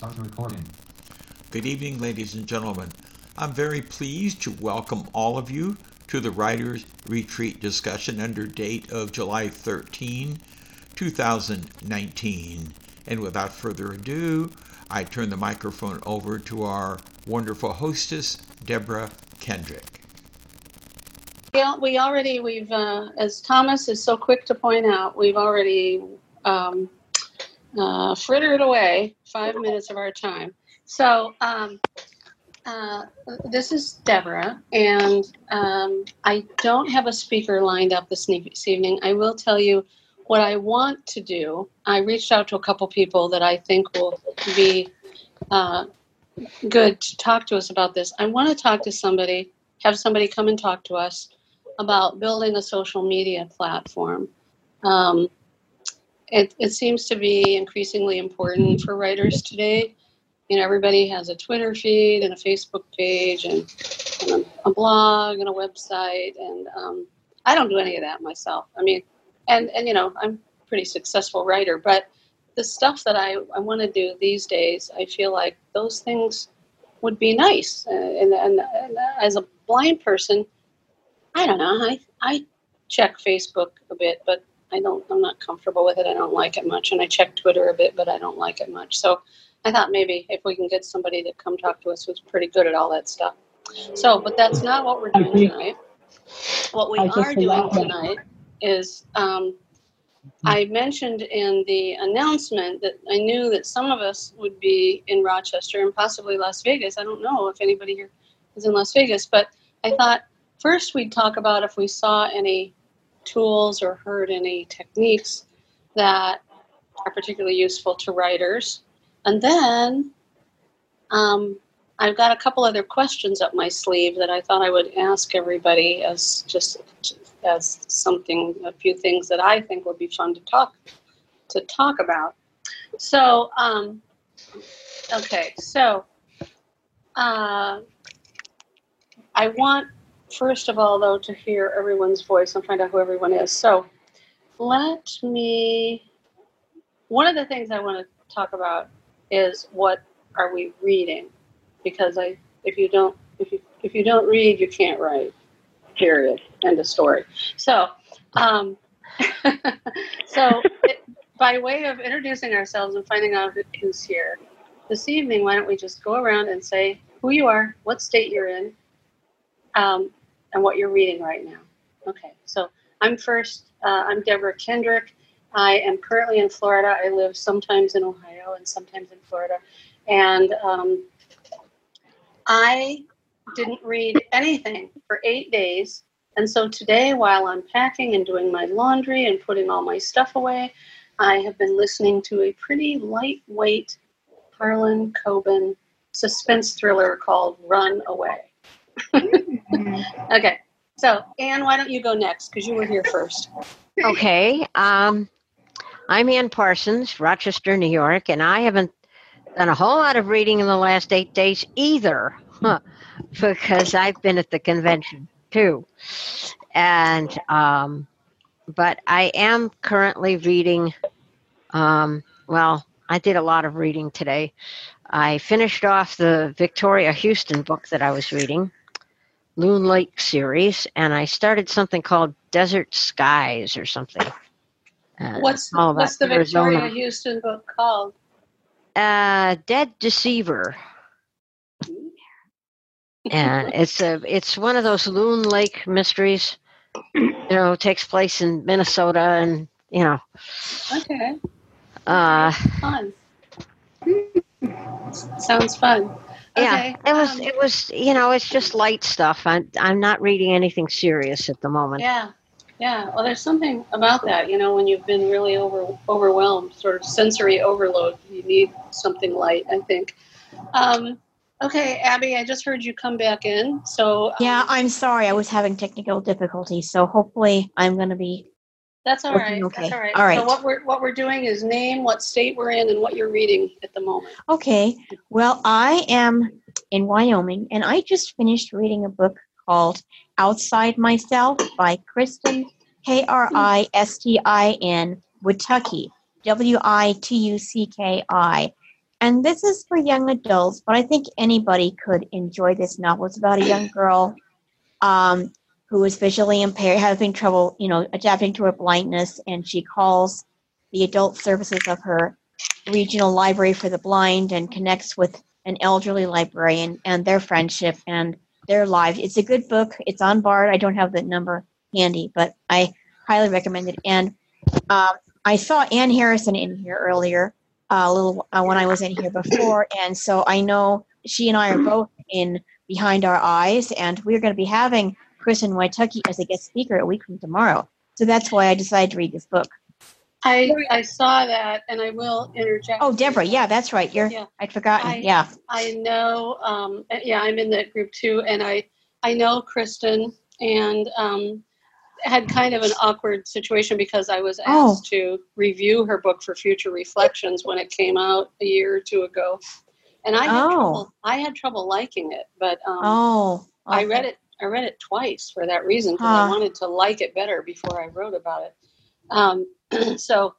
Start the recording. Good evening, ladies and gentlemen. I'm very pleased to welcome all of you to the Writers Retreat discussion under date of July 13, 2019. And without further ado, I turn the microphone over to our wonderful hostess, Deborah Kendrick. Yeah, we already, we've, uh, as Thomas is so quick to point out, we've already um, uh, frittered away five minutes of our time. So um, uh, this is Deborah, and um, I don't have a speaker lined up this, this evening. I will tell you what I want to do. I reached out to a couple people that I think will be uh, good to talk to us about this. I want to talk to somebody, have somebody come and talk to us about building a social media platform. Um, it, it seems to be increasingly important for writers today. You know, everybody has a Twitter feed and a Facebook page and, and a, a, blog and a website. And um, I don't do any of that myself. I mean, and, and you know, I'm a pretty successful writer, but the stuff that I, I want to do these days, I feel like those things would be nice. Uh, and, and, and as a blind person, I don't know. I, I check Facebook a bit, but I don't. I'm not comfortable with it. I don't like it much, and I check Twitter a bit, but I don't like it much. So I thought maybe if we can get somebody to come talk to us who's pretty good at all that stuff. So, but that's not what we're doing tonight. What we are doing tonight is um, I mentioned in the announcement that I knew that some of us would be in Rochester and possibly Las Vegas. I don't know if anybody here is in Las Vegas, but I thought first we'd talk about if we saw any tools or heard any techniques that are particularly useful to writers. And then um, I've got a couple other questions up my sleeve that I thought I would ask everybody as just as something, a few things that I think would be fun to talk to talk about. So, um, okay, so uh, I want first of all, though, to hear everyone's voice and find out who everyone is. So let me. One of the things I want to talk about is what are we reading, because I, if you don't, if you if you don't read, you can't write. Period. End of story. So, um, so it, by way of introducing ourselves and finding out who's here this evening, why don't we just go around and say who you are, what state you're in, um, and what you're reading right now. Okay, so I'm first. Uh, I'm Deborah Kendrick. I am currently in Florida. I live sometimes in Ohio and sometimes in Florida. And um, I didn't read anything for eight days. And so today, while I'm packing and doing my laundry and putting all my stuff away, I have been listening to a pretty lightweight Harlan Coben suspense thriller called Run Away. Okay. So, Anne, why don't you go next? Because you were here first. Okay. Um, I'm Ann Parsons, Rochester, New York, and I haven't done a whole lot of reading in the last eight days either, huh, because I've been at the convention too. And, um, but I am currently reading, um, well, I did a lot of reading today. I finished off the Victoria Houston book that I was reading. Loon Lake series, and I started something called Desert Skies or something. Uh, what's what's the Arizona. Victoria Houston book called? Uh, Dead Deceiver. and it's a it's one of those Loon Lake mysteries. You know, takes place in Minnesota, and you know. Okay. Uh, fun. Sounds fun. Yeah, it was. Um, it was. You know, it's just light stuff. I'm. I'm not reading anything serious at the moment. Yeah, yeah. Well, there's something about that. You know, when you've been really over overwhelmed, sort of sensory overload, you need something light. I think. Um, okay, Abby, I just heard you come back in. So um, yeah, I'm sorry. I was having technical difficulties. So hopefully, I'm going to be that's all right. Okay. That's all right. All right. So what we're what we're doing is name what state we're in and what you're reading at the moment. Okay. Well, I am in Wyoming and I just finished reading a book called Outside Myself by Kristin K R I S T I N Witucki. W I T U C K I. And this is for young adults, but I think anybody could enjoy this novel. It's about a young girl um, who is visually impaired, having trouble, you know, adapting to her blindness, and she calls the adult services of her regional library for the blind and connects with an elderly librarian and their friendship and their lives. It's a good book. It's on Bard. I don't have the number handy, but I highly recommend it. And um, I saw Ann Harrison in here earlier, uh, a little uh, when I was in here before, and so I know she and I are both in Behind Our Eyes, and we're going to be having Kristin Witucki as a guest speaker a week from tomorrow. So that's why I decided to read this book. I I saw that, and I will interject. Oh, Deborah, yeah, that's right. You're Yeah. I'd forgotten. I- yeah. I know. Um, yeah, I'm in that group too, and I I know Kristin, and um, had kind of an awkward situation because I was Oh. asked to review her book for future reflections when it came out a year or two ago, and I had Oh. trouble. I had trouble liking it, but um, Oh. I read it. I read it twice for that reason because Huh. I wanted to like it better before I wrote about it. Um, so,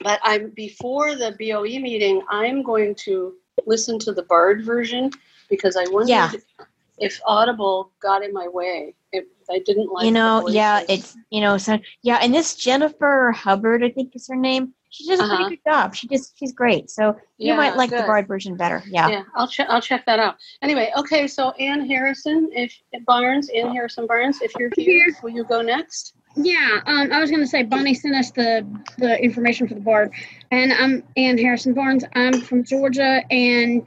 but I'm before the BOE meeting. I'm going to listen to the Bard version because I wondered Yeah. if Audible got in my way. If I didn't like, you know, yeah, it's you know, so yeah, and this Jennifer Hubbard, I think is her name. She does a Uh-huh. pretty good job. She just she's great. So you Yeah, might like the good. Bard version better. Yeah. Yeah, I'll check. I'll check that out. Anyway, okay. So Ann Harrison, if Barnes, Ann Harrison Barnes, if you're here, will you go next? Yeah, um, I was going to say Bonnie sent us the the information for the board, and I'm Ann Harrison Barnes. I'm from Georgia, and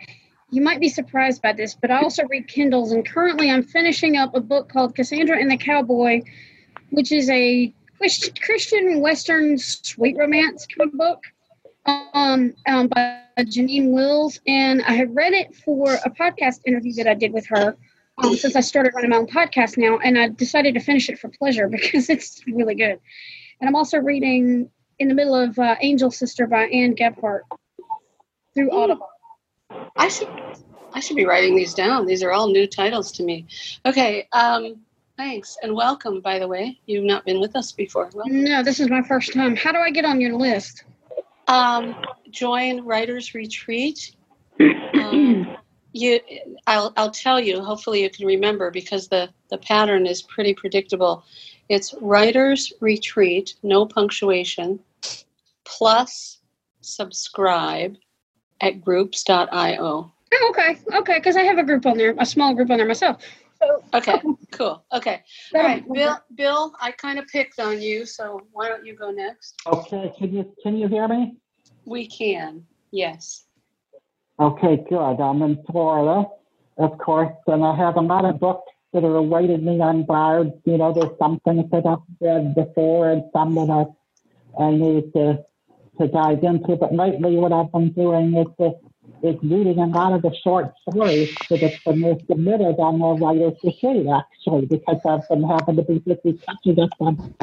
you might be surprised by this, but I also read Kindles, and currently I'm finishing up a book called Cassandra and the Cowboy, which is a Christ- Christian Western sweet romance kind of book, um, um, by Janine Wills, and I had read it for a podcast interview that I did with her um, since I started running my own podcast now, and I decided to finish it for pleasure because it's really good. And I'm also reading in the middle of uh, Angel Sister by Anne Gabhart through Hmm. Audible. I should I should be writing these down. These are all new titles to me. Okay, um, thanks and welcome. By the way, you've not been with us before. Well, No, this is my first time. How do I get on your list? um, join Writers Retreat. Um, you, I'll I'll tell you. Hopefully, you can remember because the the pattern is pretty predictable. It's Writers Retreat, no punctuation, plus subscribe at groups.io. Oh, okay, okay, because I have a group on there, a small group on there myself. Okay, cool. Okay. All right, Bill. Bill, I kind of picked on you, so why don't you go next? Okay, can you can you hear me? We can. Yes. Okay, good. I'm in Florida, of course, and I have a lot of books that are awaiting me on Bard. You know, there's some things that I've read before and some that I, I need to to dive into. But lately, what I've been doing is just is reading a lot of the short stories that have been submitted on the Writers Retreat, actually, because I've been having to be busy catching up on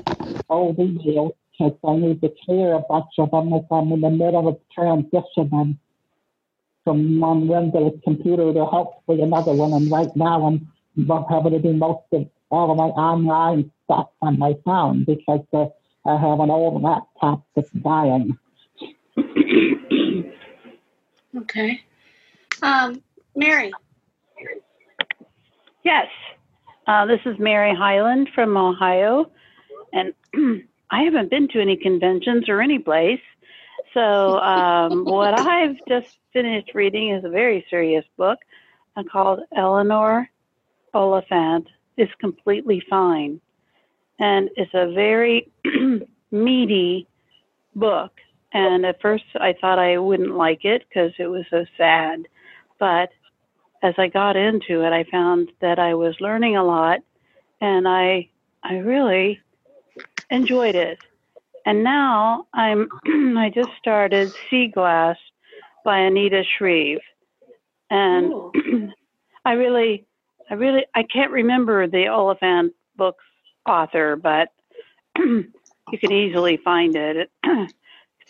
old emails because I need to clear a bunch of them as I'm in the middle of transitioning from one Windows computer to hopefully another one. And right now I'm having to do most of all of my online stuff on my phone because uh, I have an old laptop that's dying. Okay. Um, Mary. Yes. Uh, this is Mary Highland from Ohio. And I haven't been to any conventions or any place. So, um, what I've just finished reading is a very serious book uh, called Eleanor Oliphant is Completely Fine. And it's a very meaty book. And at first, I thought I wouldn't like it because it was so sad. But as I got into it, I found that I was learning a lot, and I I really enjoyed it. And now I'm I just started Sea Glass by Anita Shreve, and Ooh. I really I really I can't remember the Oliphant books author, but you can easily find it.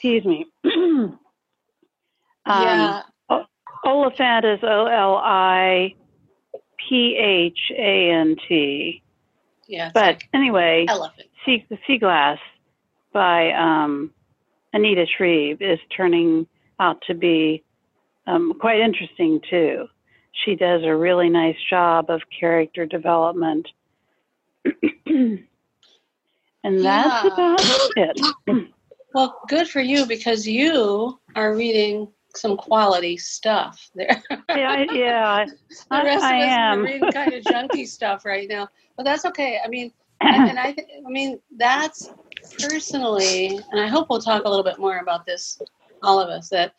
Excuse me. um, yeah. Oliphant is O L I P H A N T. Yeah. But like anyway, elephant. Sea, the sea Glass by um, Anita Shreve is turning out to be um, quite interesting too. She does a really nice job of character development. and that's Yeah. about it. Well, good for you because you are reading some quality stuff there. yeah, I- yeah. the rest I of us am. are reading kind of junky stuff right now, but that's okay. I mean, and, I, th- I mean, that's personally, and I hope we'll talk a little bit more about this, all of us. That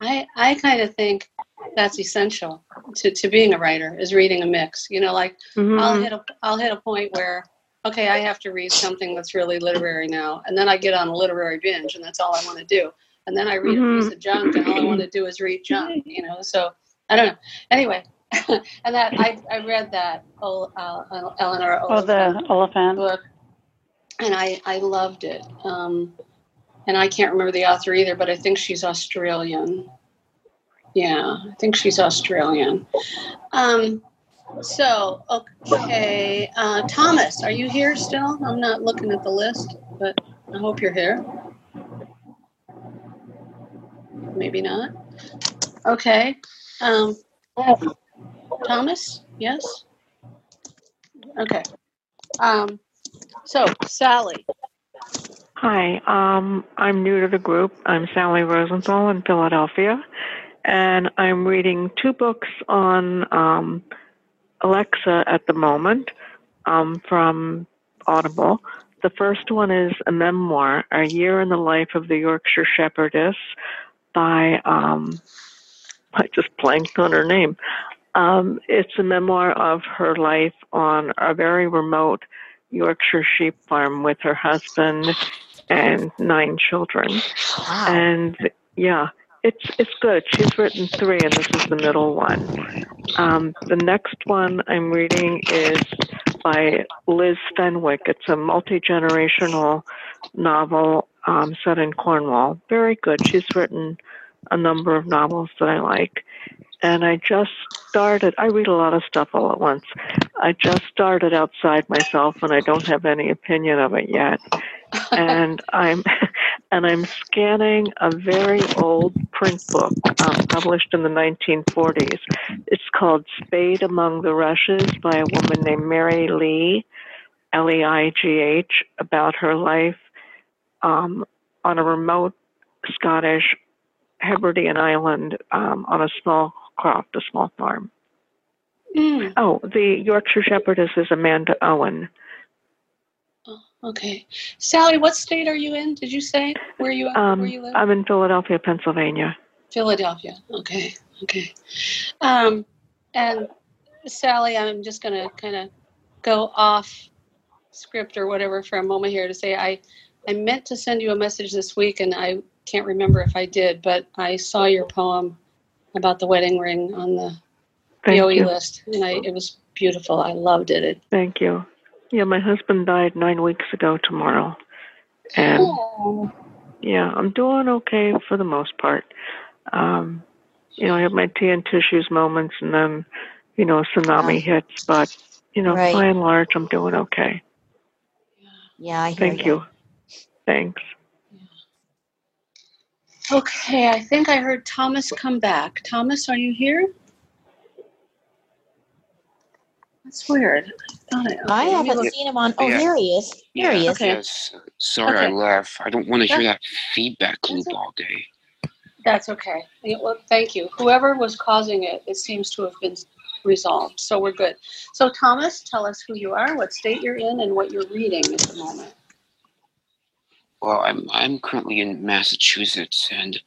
I, I kind of think that's essential to, to being a writer is reading a mix. You know, like I'll Mhm. hit a, I'll hit a point where, okay, I have to read something that's really literary now, and then I get on a literary binge, and that's all I want to do. And then I read a Mhm. piece of junk, and all I want to do is read junk. You know, so I don't know. Anyway, and that I, I read that Ol- uh, Eleanor Oh, the elephant. book, and I I loved it. Um, and I can't remember the author either, but I think she's Australian. Yeah, I think she's Australian. Um, so okay, uh, Thomas, are you here still? I'm not looking at the list, but I hope you're here. Maybe not. Okay. Um, Thomas, yes. Okay. Um, so Sally. Hi, um, I'm new to the group. I'm Sally Rosenthal in Philadelphia, and I'm reading two books on um, Alexa at the moment um, from Audible. The first one is a memoir, A Year in the Life of the Yorkshire Shepherdess, by, um, I just blanked on her name. Um, it's a memoir of her life on a very remote Yorkshire sheep farm with her husband and nine children. Wow. And yeah, it's it's good. She's written three, and this is the middle one. Um, the next one I'm reading is by Liz Fenwick. It's a multi generational novel um, set in Cornwall. Very good. She's written a number of novels that I like. And I just started, I read a lot of stuff all at once. I just started Outside Myself, and I don't have any opinion of it yet and I'm and I'm scanning a very old print book um, published in the 1940s. It's called Spade Among the Rushes by a woman named Mary Leigh, L E I G H, about her life um, on a remote Scottish Hebridean island um, on a small croft, a small farm. Mm, Oh, the Yorkshire Shepherdess is Amanda Owen. Okay, Sally. What state are you in? Did you say where you Um, where you live? I'm in Philadelphia, Pennsylvania. Philadelphia. Okay. Okay. Um, and Sally, I'm just going to kind of go off script or whatever for a moment here to say I I meant to send you a message this week and I can't remember if I did, but I saw your poem about the wedding ring on the Thank BOE you. list and I it was beautiful. I loved it. it Thank you. Yeah, my husband died nine weeks ago tomorrow. And oh, yeah, I'm doing okay for the most part. Um, you know, I have my tea and tissues moments and then, you know, a tsunami hits, but, you know, Right. by and large, I'm doing okay. Yeah, I hear Thank you. Thanks. okay, I think I heard Thomas come back. Thomas, are you here? That's weird. I, thought I, I okay, let haven't seen him on. Oh, Yeah. there he is. There he is. Okay. Yes. Sorry I left. I don't want to hear that feedback loop all day. That's okay. Well, thank you. Whoever was causing it, it seems to have been resolved. So we're good. So, Thomas, tell us who you are, what state you're in, and what you're reading at the moment. Well, I'm I'm currently in Massachusetts, and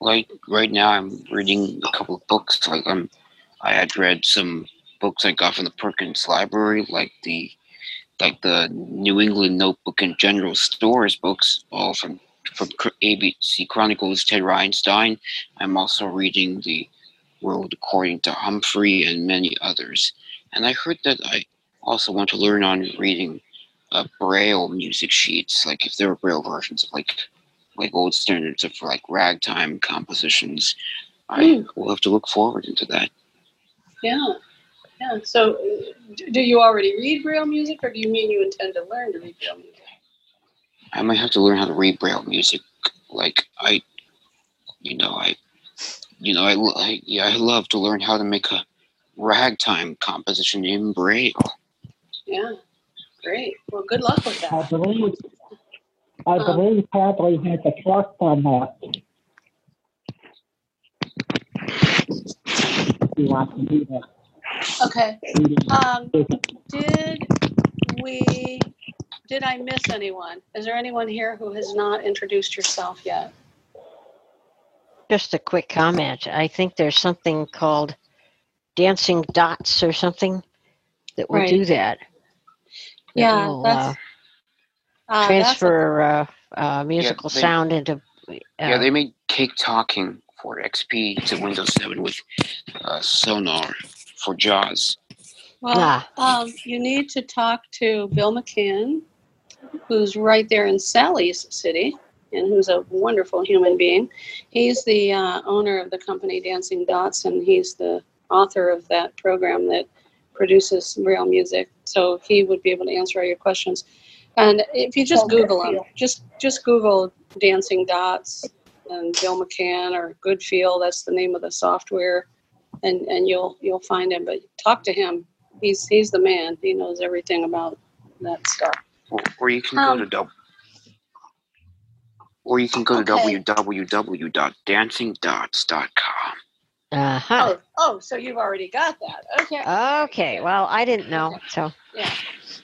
like right now, I'm reading a couple of books. Like I'm, I had read some books I got from the Perkins Library, like the like the New England Notebook and General Stores books, all from from ABC Chronicles, Ted Reinstein. I'm also reading the World According to Humphrey and many others. And I heard that I also want to learn on reading uh, braille music sheets, like if there were braille versions of like like old standards of like ragtime compositions. I will have to look forward into that. Yeah. Yeah. So, uh, do you already read Braille music, or do you mean you intend to learn to read Braille music? I might have to learn how to read braille music. Like I, you know, I you know, I, lo- I yeah, I love to learn how to make a ragtime composition in Braille. Yeah, great. Well, good luck with that. I that. believe, I Um, believe Hadley has a trust on that. You want to do that? Okay. Um, did we? Did I miss anyone? Is there anyone here who has not introduced yourself yet? Just a quick comment. I think there's something called Dancing Dots or something that will Right. do that. that Yeah, will, that's- uh, Uh, that's a- transfer uh, uh, musical they- sound into. Uh, yeah, they made CakeTalking for XP to Windows 7 with uh, Sonar for JAWS. Well, um, you need to talk to Bill McCann, who's right there in Sally's city, and who's a wonderful human being. He's the uh, owner of the company Dancing Dots, and he's the author of that program that produces real music. So he would be able to answer all your questions. And if you just Google him, just just Google Dancing Dots and Bill McCann or GOODFEEL. That's the name of the software, and and you'll you'll find him. But talk to him. He's he's the man. He knows everything about that stuff. Or, or you can Um, go to dub. Or you can go to www.dancingdots.com. uh-huh. Oh oh, so you've already got that. Okay. Okay. Well, I didn't know. So Yeah.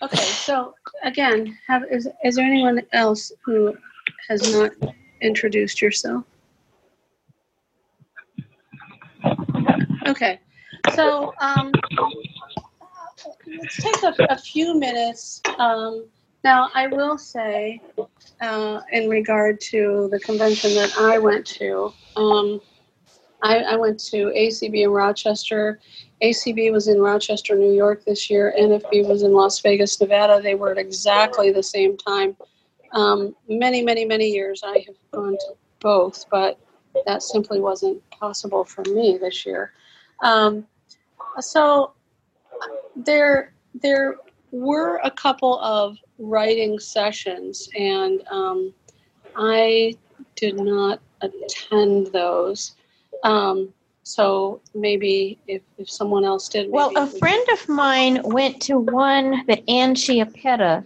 Okay. So again, have is is there anyone else who has not introduced yourself? Okay. So um, let's take a, a few minutes. Um, now, I will say, uh, in regard to the convention that I went to, um, I, I went to ACB in Rochester. ACB was in Rochester, New York this year. NFB was in Las Vegas, Nevada. They were at exactly the same time. Um, many, many, many years I have gone to both, but that simply wasn't possible for me this year. Um, so there, there were a couple of writing sessions, and um, I did not attend those. Um, so maybe if, if someone else did, Well, a we- friend of mine went to one that Ann Chiappetta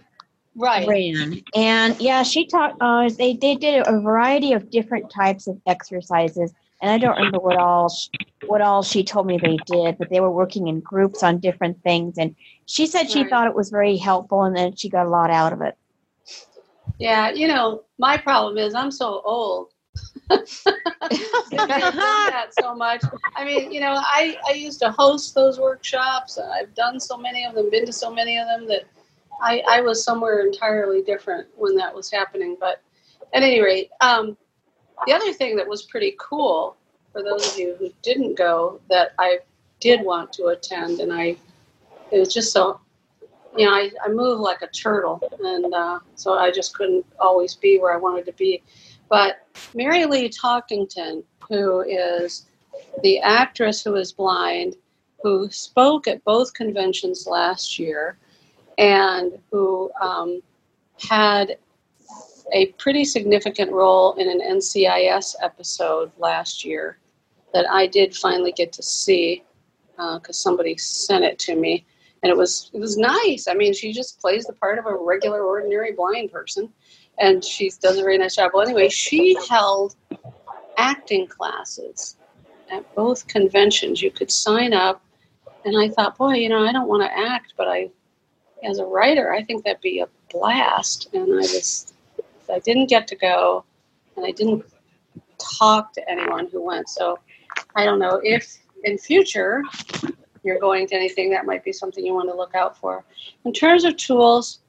right? ran, and yeah, she talked. Uh, they they did a variety of different types of exercises, and I don't remember what all sh- what all she told me they did, but they were working in groups on different things, and she said she Right. thought it was very helpful, and then she got a lot out of it. Yeah, you know, my problem is I'm so old. That so much. I mean, you know, I, I used to host those workshops. I've done so many of them, been to so many of them that I, I was somewhere entirely different when that was happening. But at any rate, um, the other thing that was pretty cool for those of you who didn't go that I did want to attend, and I, it was just so you know, I, I move like a turtle, and uh, so I just couldn't always be where I wanted to be. But Marilee Talkington, who is the actress who is blind, who spoke at both conventions last year, and who um, had a pretty significant role in an NCIS episode last year that I did finally get to see uh, because somebody sent it to me and it was it was nice. I mean, she just plays the part of a regular, ordinary blind person, and she does a very nice job. Well, anyway, she held acting classes at both conventions. You could sign up, and I thought, boy, you know, I don't want to act, but I, as a writer, I think that'd be a blast. And I was, I didn't get to go, and I didn't talk to anyone who went. So I don't know if in future you're going to anything, that might be something you want to look out for. In terms of tools,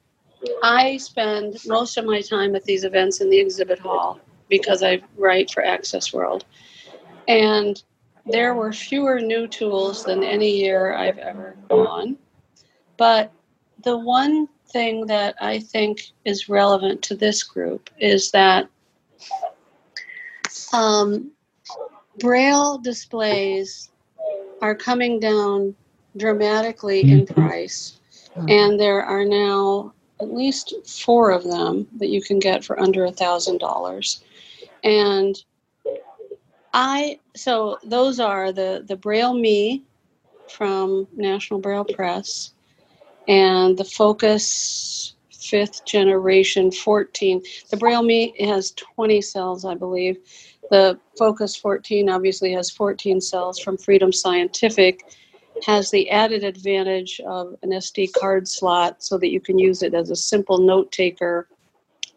I spend most of my time at these events in the exhibit hall because I write for Access World. And there were fewer new tools than any year I've ever gone. But the one thing that I think is relevant to this group is that um, Braille displays are coming down dramatically in price. And there are now at least four of them that you can get for under a thousand dollars. And I so those are the the Braille Me from National Braille Press and the Focus fifth generation 14. The Braille Me has 20 cells, I believe. The Focus 14 obviously has 14 cells from Freedom Scientific, has the added advantage of an SD card slot so that you can use it as a simple note taker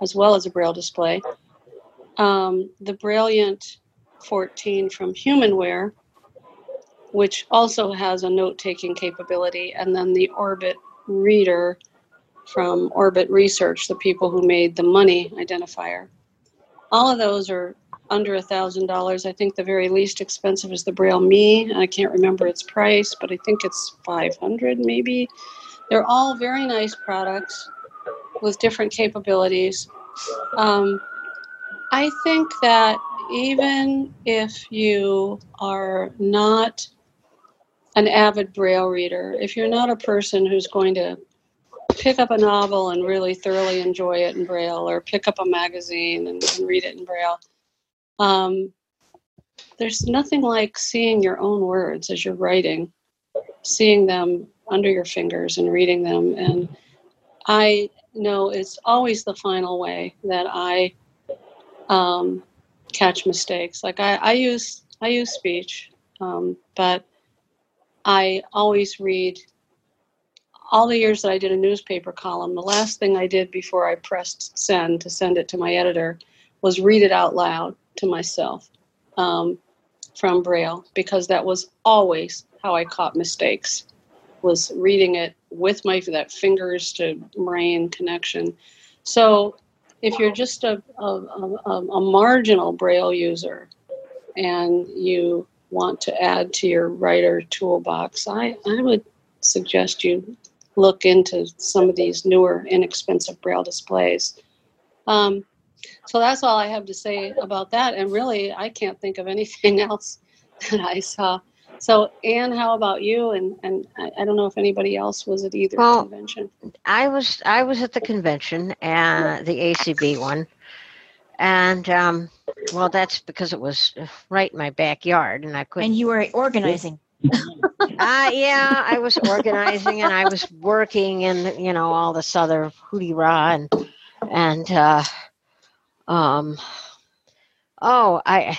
as well as a Braille display. Um, the Brailliant 14 from Humanware, which also has a note taking capability, and then the Orbit Reader from Orbit Research, the people who made the money identifier. All of those are under a thousand dollars. I think the very least expensive is the Braille Me. I can't remember its price, but I think it's 500 maybe. They're all very nice products with different capabilities. Um, I think that even if you are not an avid Braille reader, if you're not a person who's going to pick up a novel and really thoroughly enjoy it in Braille, or pick up a magazine and, and read it in Braille, um, there's nothing like seeing your own words as you're writing, seeing them under your fingers and reading them. And I know it's always the final way that I um, catch mistakes. Like I, I use I use speech, um, but I always read. All the years that I did a newspaper column, the last thing I did before I pressed send to send it to my editor was read it out loud to myself um, from Braille because that was always how I caught mistakes. Was reading it with my that fingers to brain connection. So if you're just a, a, a, a marginal Braille user and you want to add to your writer toolbox, I, I would suggest you look into some of these newer, inexpensive Braille displays. Um, so that's all I have to say about that. And really, I can't think of anything else that I saw. So, Anne, how about you? And and I, I don't know if anybody else was at either Well, convention. I was I was at the convention and the ACB one, and um, well, that's because it was right in my backyard, and I couldn't. And you were organizing. Uh, yeah, I was organizing and I was working and you know all this other hootie rah and and uh, um, oh, I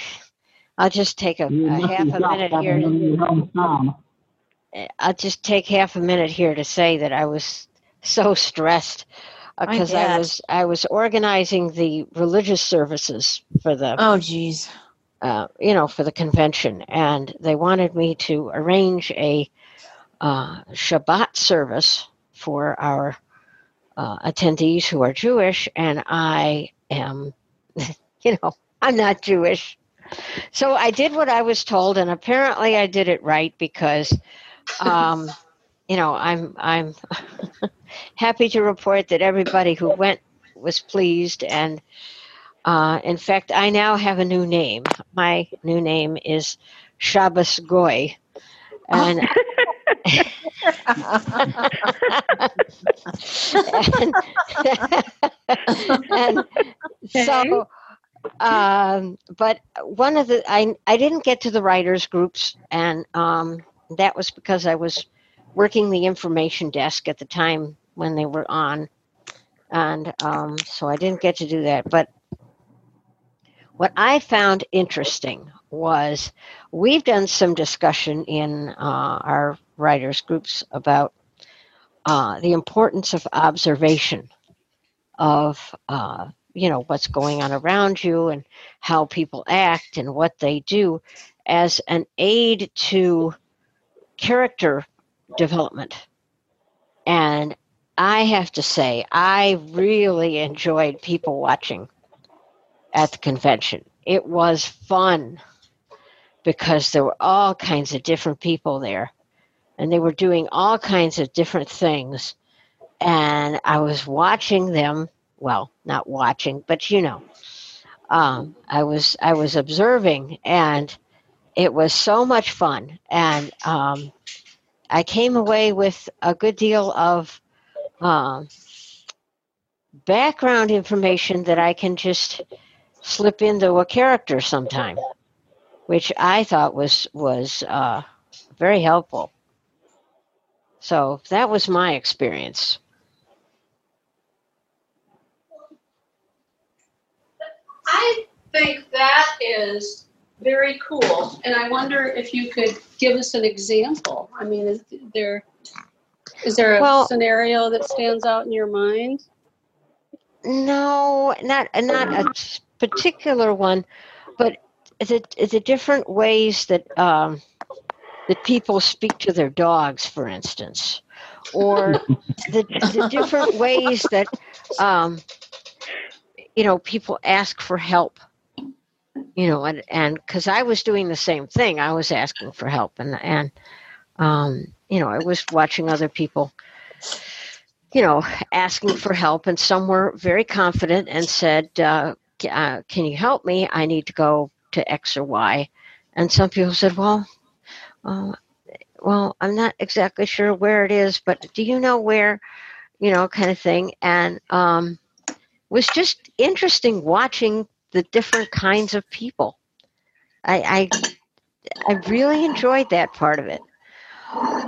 I'll just take a, a half a minute here. in your hometown. I'll just take half a minute here to say that I was so stressed I because I bet. was I was organizing the religious services for the Oh, geez. uh, you know for the convention, and they wanted me to arrange a uh, Shabbat service for our uh, attendees who are Jewish, and I am, you know, I'm not Jewish. So I did what I was told, and apparently I did it right because, um, you know, I'm I'm happy to report that everybody who went was pleased, and uh, in fact, I now have a new name. My new name is Shabbos Goy, and and, and so um, but one of the I, I didn't get to the writers groups and um, that was because i was working the information desk at the time when they were on. And um, so i didn't get to do that. But what i found interesting was we've done some discussion in uh, our writers groups about uh, the importance of observation of uh, you know what's going on around you and how people act and what they do as an aid to character development. And i have to say i really enjoyed people watching at the convention. It was fun because there were all kinds of different people there and they were doing all kinds of different things. And i was watching them well not watching but you know um, i was i was observing and it was so much fun. And um, i came away with a good deal of um, background information that i can just slip into a character sometime which I thought was was uh, very helpful. So that was my experience. I think that is very cool, and I wonder if you could give us an example. I mean, is there is there a Well- scenario that stands out in your mind? No, not not a particular one, but the the different ways that um, that people speak to their dogs, for instance, or the the different ways that um, you know people ask for help. You know, and and because I was doing the same thing, I was asking for help, and and um, you know, I was watching other people you know, asking for help, and some were very confident and said, uh, uh, "Can you help me? I need to go to X or Y." And some people said, "Well, uh, well, I'm not exactly sure where it is, but do you know where?" You know, kind of thing, and um, was just interesting watching the different kinds of people. I, I, I really enjoyed that part of it.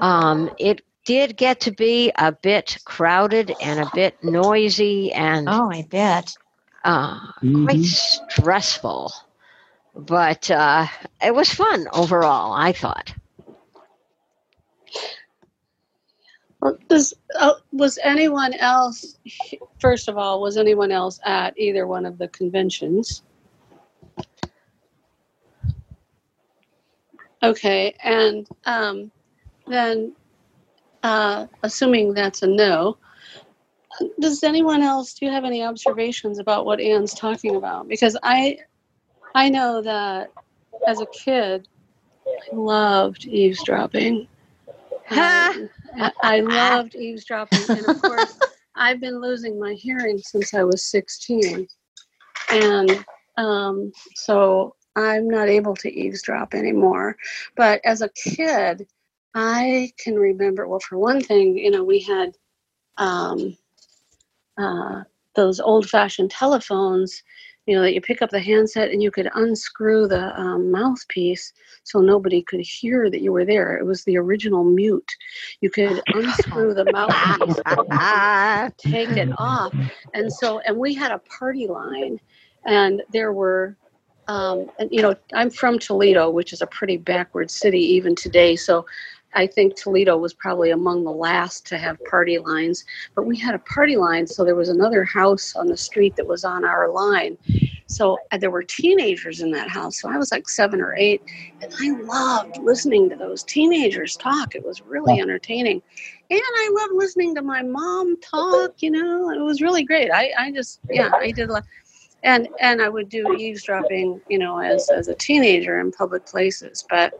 Um, it did get to be a bit crowded and a bit noisy and Oh, I bet. uh, quite Mhm. stressful. But uh, it was fun overall, I thought. Well, does uh, was anyone else? First of all, was anyone else at either one of the conventions? Okay, and um, then, uh, assuming that's a no, does anyone else? Do you have any observations about what Anne's talking about? Because I, I know that as a kid, I loved eavesdropping. I, I- loved eavesdropping, and of course, I've been losing my hearing since I was 16, and um, so I'm not able to eavesdrop anymore. But as a kid, I can remember. Well, for one thing, you know, we had um, uh, those old-fashioned telephones. You know that you pick up the handset and you could unscrew the um, mouthpiece so nobody could hear that you were there. It was the original mute. You could unscrew the mouthpiece, take it off, and so and we had a party line, and there were. Um, and you know, I'm from Toledo, which is a pretty backward city even today. So, I think Toledo was probably among the last to have party lines. But we had a party line, so there was another house on the street that was on our line. So uh, there were teenagers in that house. So I was like seven or eight, and I loved listening to those teenagers talk. It was really entertaining. And I loved listening to my mom talk, you know, it was really great. I, I just, yeah, I did. Lo- and, and I would do eavesdropping, you know, as, as a teenager in public places, but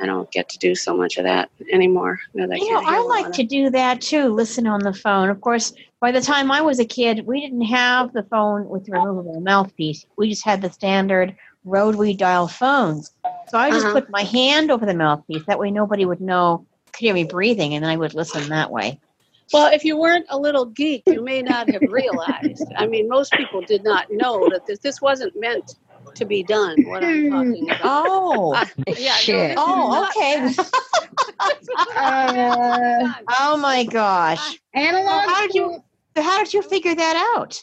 I don't get to do so much of that anymore. No, that I You know, I like to do that too, listen on the phone. Of course, by the time I was a kid, we didn't have the phone with the removable mouthpiece. We just had the standard rotary dial phones. So I just Uh-huh. put my hand over the mouthpiece. That way nobody would know, could hear me breathing, and then I would listen that way. Well, if you weren't a little geek, you may not have realized. I mean, most people did not know that this, this wasn't meant to be done. What I'm talking about. Oh, Uh, yeah, Shit. this oh, okay. Uh, oh my gosh. analog. How did you- how did you figure that out?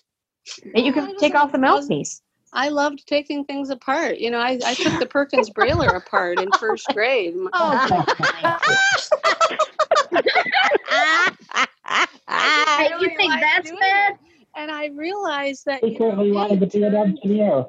That you I could take know. off the I mouthpiece. I loved taking things apart. You know, I, I took the Perkins Brailler apart in first grade. Oh, Hey, you think realized that's doing bad? And I realized that He you know, certainly wanted to be an engineer.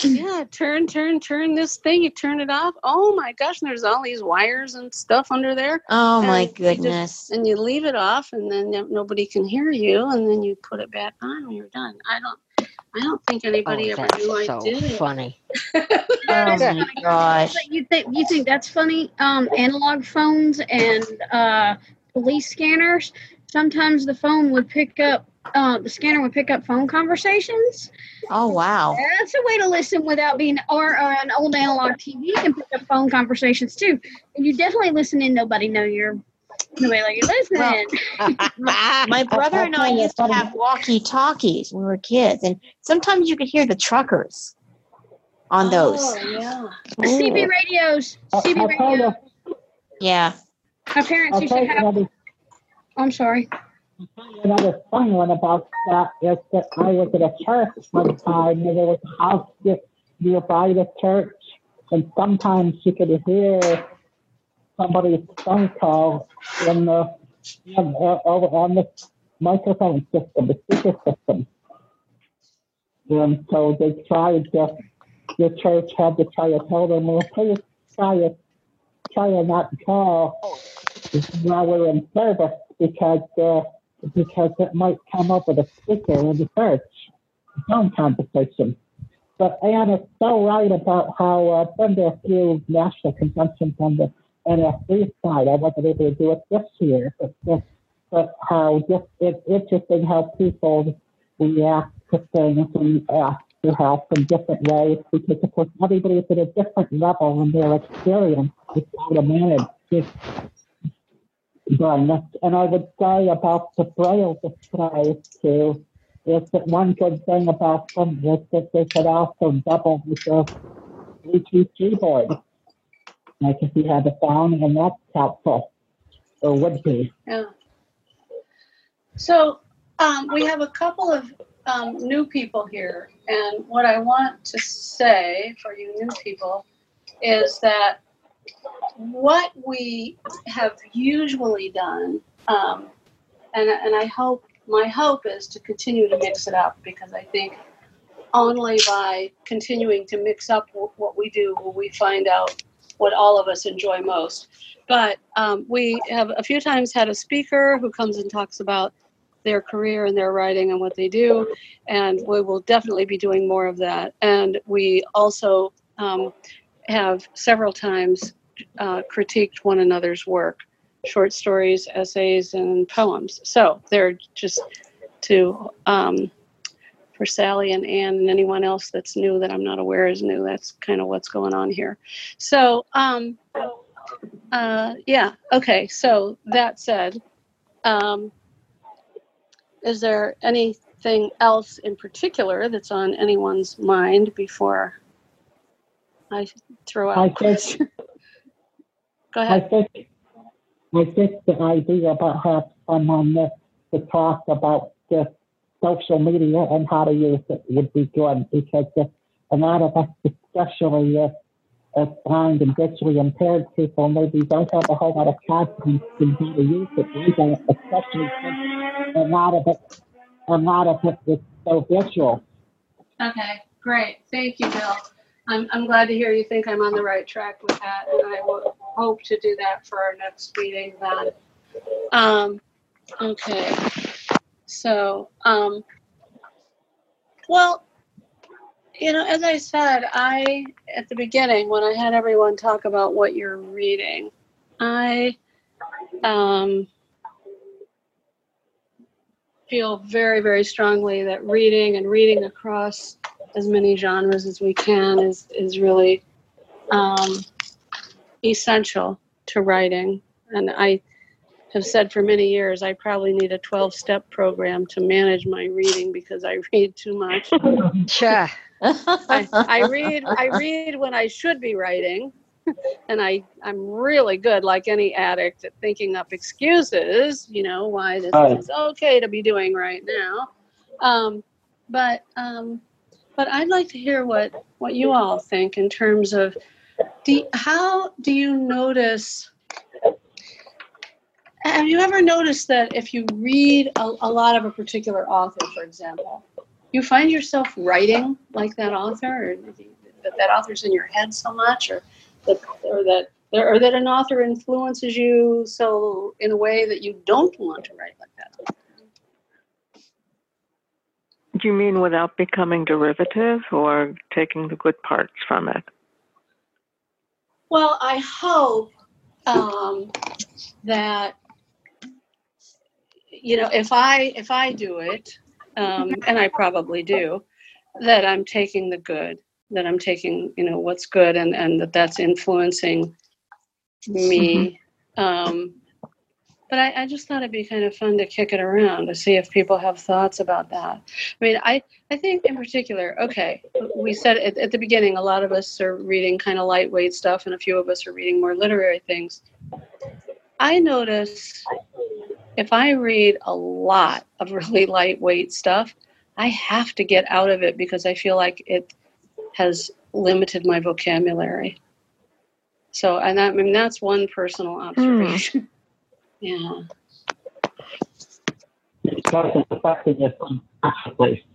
Yeah, turn, turn, turn this thing. You turn it off. Oh my gosh! And there's all these wires and stuff under there. oh my And you just- goodness. and you leave it off and then nobody can hear you and then you put it back on when you're done i don't i don't think anybody oh, ever knew i that's did so it funny. Oh my gosh. You think you think that's funny? Um, analog phones and uh, police scanners. Sometimes the phone would pick up. Uh, the scanner would pick up phone conversations. Oh wow. That's a way to listen without being, or uh, an old analog TV can pick up phone conversations too. And you definitely listen in. nobody know you're nobody know you're listening. My brother and I used to have walkie talkies when we were kids, and sometimes you could hear the truckers on those. Oh, yeah. CB radios. CB radios. Yeah. My parents used to have. I'm sorry. Another funny one about that is that I was at a church one time and there was a house just nearby the church and sometimes you could hear somebody's phone call in the over on the microphone system, the speaker system. And so they tried to, the church had to try to tell them, well, please try to, try to not call while we're in service because, uh, because it might come up with a speaker in the church, phone conversation. But Ann is so right about how uh, been to a few national conventions on the NFB side. I wasn't able to do it this year, but just but how just it's interesting how people react to things and ask for help in different ways because of course everybody is at a different level in their experience with how to manage blindness. And I would say about the braille displays too, is that one good thing about them is that they could also double with a Bluetooth keyboard. Like if you have a phone and that's helpful, or would be. Yeah. So um, we have a couple of um, new people here, and what I want to say for you new people is that what we have usually done, um, and and I hope my hope is to continue to mix it up because I think only by continuing to mix up what we do will we find out what all of us enjoy most. But um, we have a few times had a speaker who comes and talks about their career and their writing and what they do, and we will definitely be doing more of that. And we also um, have several times uh, critiqued one another's work, short stories, essays, and poems. So they're just to um, for Sally and Anne and anyone else that's new that I'm not aware is new. That's kind of what's going on here. So um, uh, yeah, okay. So that said, um, is there anything else in particular that's on anyone's mind before I throw I out? think Go I ahead. think I think the idea about having someone that to talk about the social media and how to use it would be good because a lot of us, especially uh, as blind and visually impaired people, maybe don't have a whole lot of confidence in how to use it either, especially since a lot of it, a lot of it is so visual. Okay, great. Thank you, Bill. I'm, I'm glad to hear you think I'm on the right track with that, and I will hope to do that for our next meeting then. Um, okay. So, um, well, you know, as I said, I, at the beginning, when I had everyone talk about what you're reading, I, um, feel very, very strongly that reading and reading across as many genres as we can is is really um, essential to writing. And I have said for many years I probably need a 12 step program to manage my reading because I read too much. Sure. I, I read I read when I should be writing. And I, I'm really good, like any addict, at thinking up excuses, you know, why this Right. is okay to be doing right now. Um, but um, but I'd like to hear what what you all think in terms of how do you notice have you ever noticed that if you read a, a lot of a particular author for example you find yourself writing like that author or that that author's in your head so much or that or that or that an author influences you so in a way that you don't want to write like that Do you mean without becoming derivative or taking the good parts from it? Well, I hope um, that you know if I if I do it, um, and I probably do, that I'm taking the good, that I'm taking you know what's good, and and that that's influencing me. Um, but I, I just thought it'd be kind of fun to kick it around to see if people have thoughts about that. I mean, I, I think in particular, okay, we said at, at the beginning, a lot of us are reading kind of lightweight stuff, and a few of us are reading more literary things. I notice if I read a lot of really lightweight stuff, I have to get out of it because I feel like it has limited my vocabulary. So, and that, I mean, that's one personal hmm. observation. Yeah. It doesn't affect you unconsciously.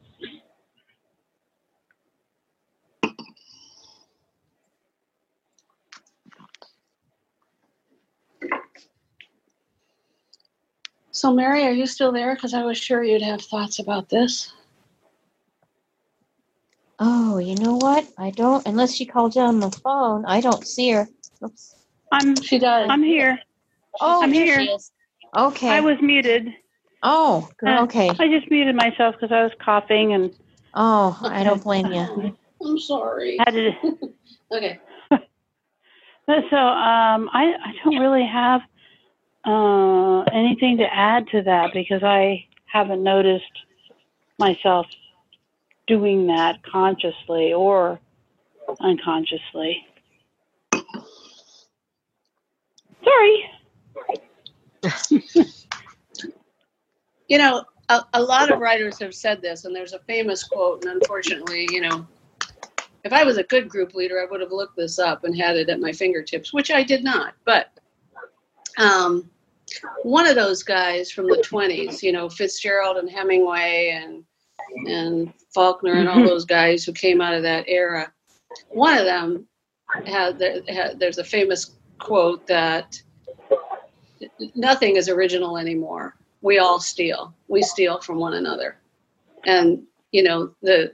So, Mary, are you still there? Because I was sure you'd have thoughts about this. Oh, you know what? I don't, unless she called you on the phone, I don't see her. Oops. I'm She does. I'm here. Oh, I'm here. Okay. I was muted. oh. Uh, okay. I just muted myself because I was coughing and Oh, I don't blame you. I'm sorry. had to. Okay. So um, I I don't really have uh, anything to add to that because I haven't noticed myself doing that consciously or unconsciously. Sorry. You know, a, a lot of writers have said this, and there's a famous quote, and unfortunately, you know, if I was a good group leader, I would have looked this up and had it at my fingertips, which I did not. But um, one of those guys from the 20s, you know, Fitzgerald and Hemingway and and Faulkner and all those guys who came out of that era, one of them had, had there's a famous quote that nothing is original anymore. We all steal. We steal from one another. And you know, the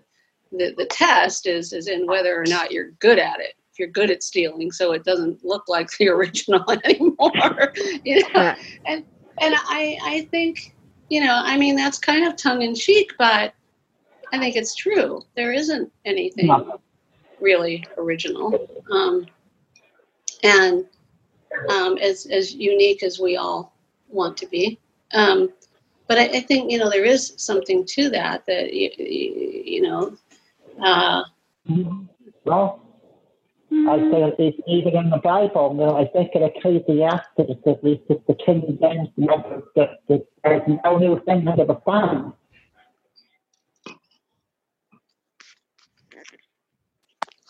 the, the test is is in whether or not you're good at it. If you're good at stealing, so it doesn't look like the original anymore. you know, Yeah. and and I I think you know I mean that's kind of tongue in cheek, but I think it's true. There isn't anything really original, um, and um, as as unique as we all want to be. Um, but I, I think you know there is something to that that you, you know. Uh, Well, I say at least even in the Bible, you know, I think in Ecclesiastes, at least it's the King James notes that, that there's no new thing under the sun.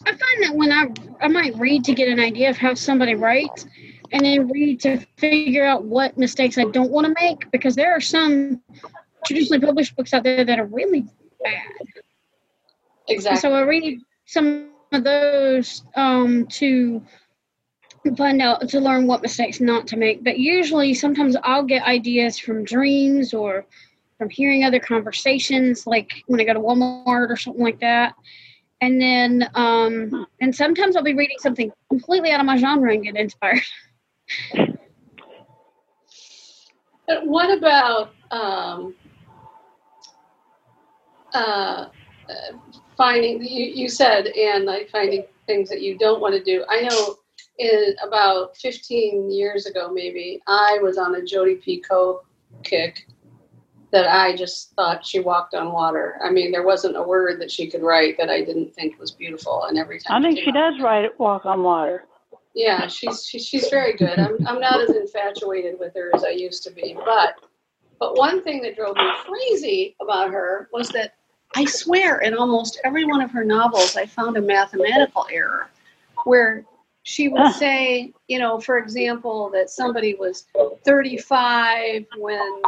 I find that when I I might read to get an idea of how somebody writes, and then read to figure out what mistakes I don't want to make because there are some traditionally published books out there that are really bad. Exactly. so I read some of those um, to find out to learn what mistakes not to make. But usually, sometimes I'll get ideas from dreams or from hearing other conversations, like when I go to Walmart or something like that. And then, um, and sometimes I'll be reading something completely out of my genre and get inspired. But what about um, uh, uh, finding? You, you said, and like finding things that you don't want to do. I know in about 15 years ago, maybe I was on a Jodi Picoult kick that I just thought she walked on water. I mean, there wasn't a word that she could write that I didn't think was beautiful, and every time I think it she does write walk on water. Yeah, she's she, she's very good. I'm I'm not as infatuated with her as I used to be, but but one thing that drove me crazy about her was that I swear in almost every one of her novels I found a mathematical error where she would Ah. say, you know, for example, that somebody was 35 when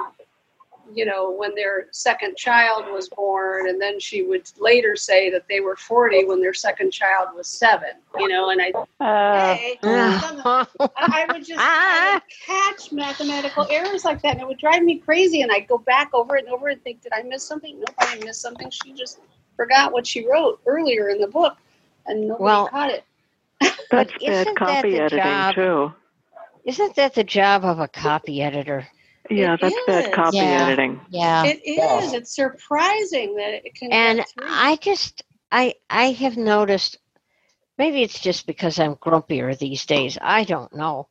you know when their second child was born and then she would later say that they were 40 when their second child was 7, you know, and I Uh, Hey, I I would just I would catch mathematical errors like that, and it would drive me crazy. And I'd go back over it and over and think, did I miss something? Nope, I didn't miss something. She just forgot what she wrote earlier in the book, and nobody Well, caught it. That's But bad isn't that copy the editing job- too. Isn't that the job of a copy editor? Yeah, It that's is. bad copy Yeah. editing. Yeah. It is. It's surprising that it can. And. I just I I have noticed maybe it's just because I'm grumpier these days. I don't know.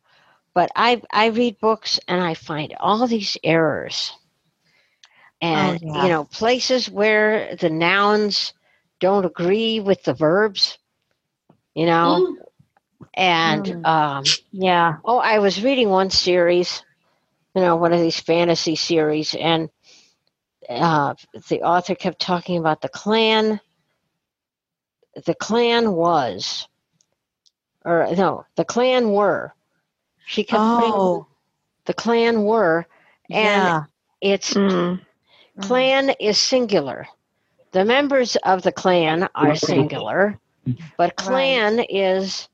but I I read books and I find all these errors, and yeah. you know places where the nouns don't agree with the verbs, you know, and Mm. um, Yeah. oh, I was reading one series, you know, one of these fantasy series, and uh, the author kept talking about the clan. The clan was, or no, the clan were. She kept putting Oh, the clan were, and yeah. it's Mm. clan is singular. The members of the clan are singular, but clan is,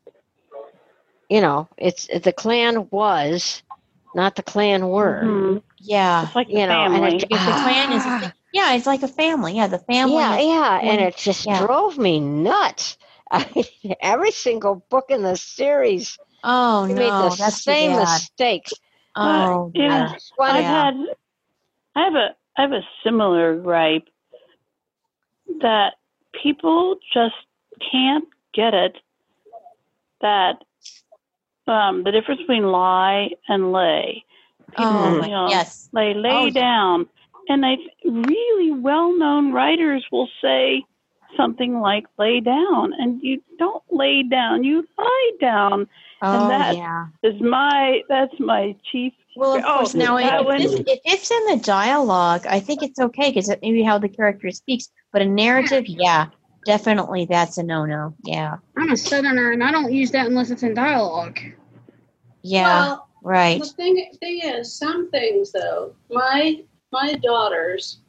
you know, it's the clan was, not the clan were. Mhm. Yeah. It's like the You know, and family. it, Because the clan is, Ah. yeah, it's like a family. Yeah, the family. yeah, is- yeah, and it just yeah. drove me nuts. Every single book in the series Oh no, made the that's same bad. mistakes. Oh, yeah. I yeah. just wanted- I've had I have a I have a similar gripe that people just can't get it that um, the difference between lie and lay. People, Oh, you know, yes. They lay Oh, yeah. down, and they really well-known writers will say something like "lay down," and you don't lay down; you lie down. Oh, that- yeah. Is my that's my chief. Well, of Oh, course, now if one- it's, if it's in the dialogue, I think it's okay because it maybe how the character speaks. But a narrative, yeah, definitely that's a no-no. Yeah, I'm a southerner and I don't use that unless it's in dialogue. Yeah, Well, right. The thing, thing is, some things though, my my daughters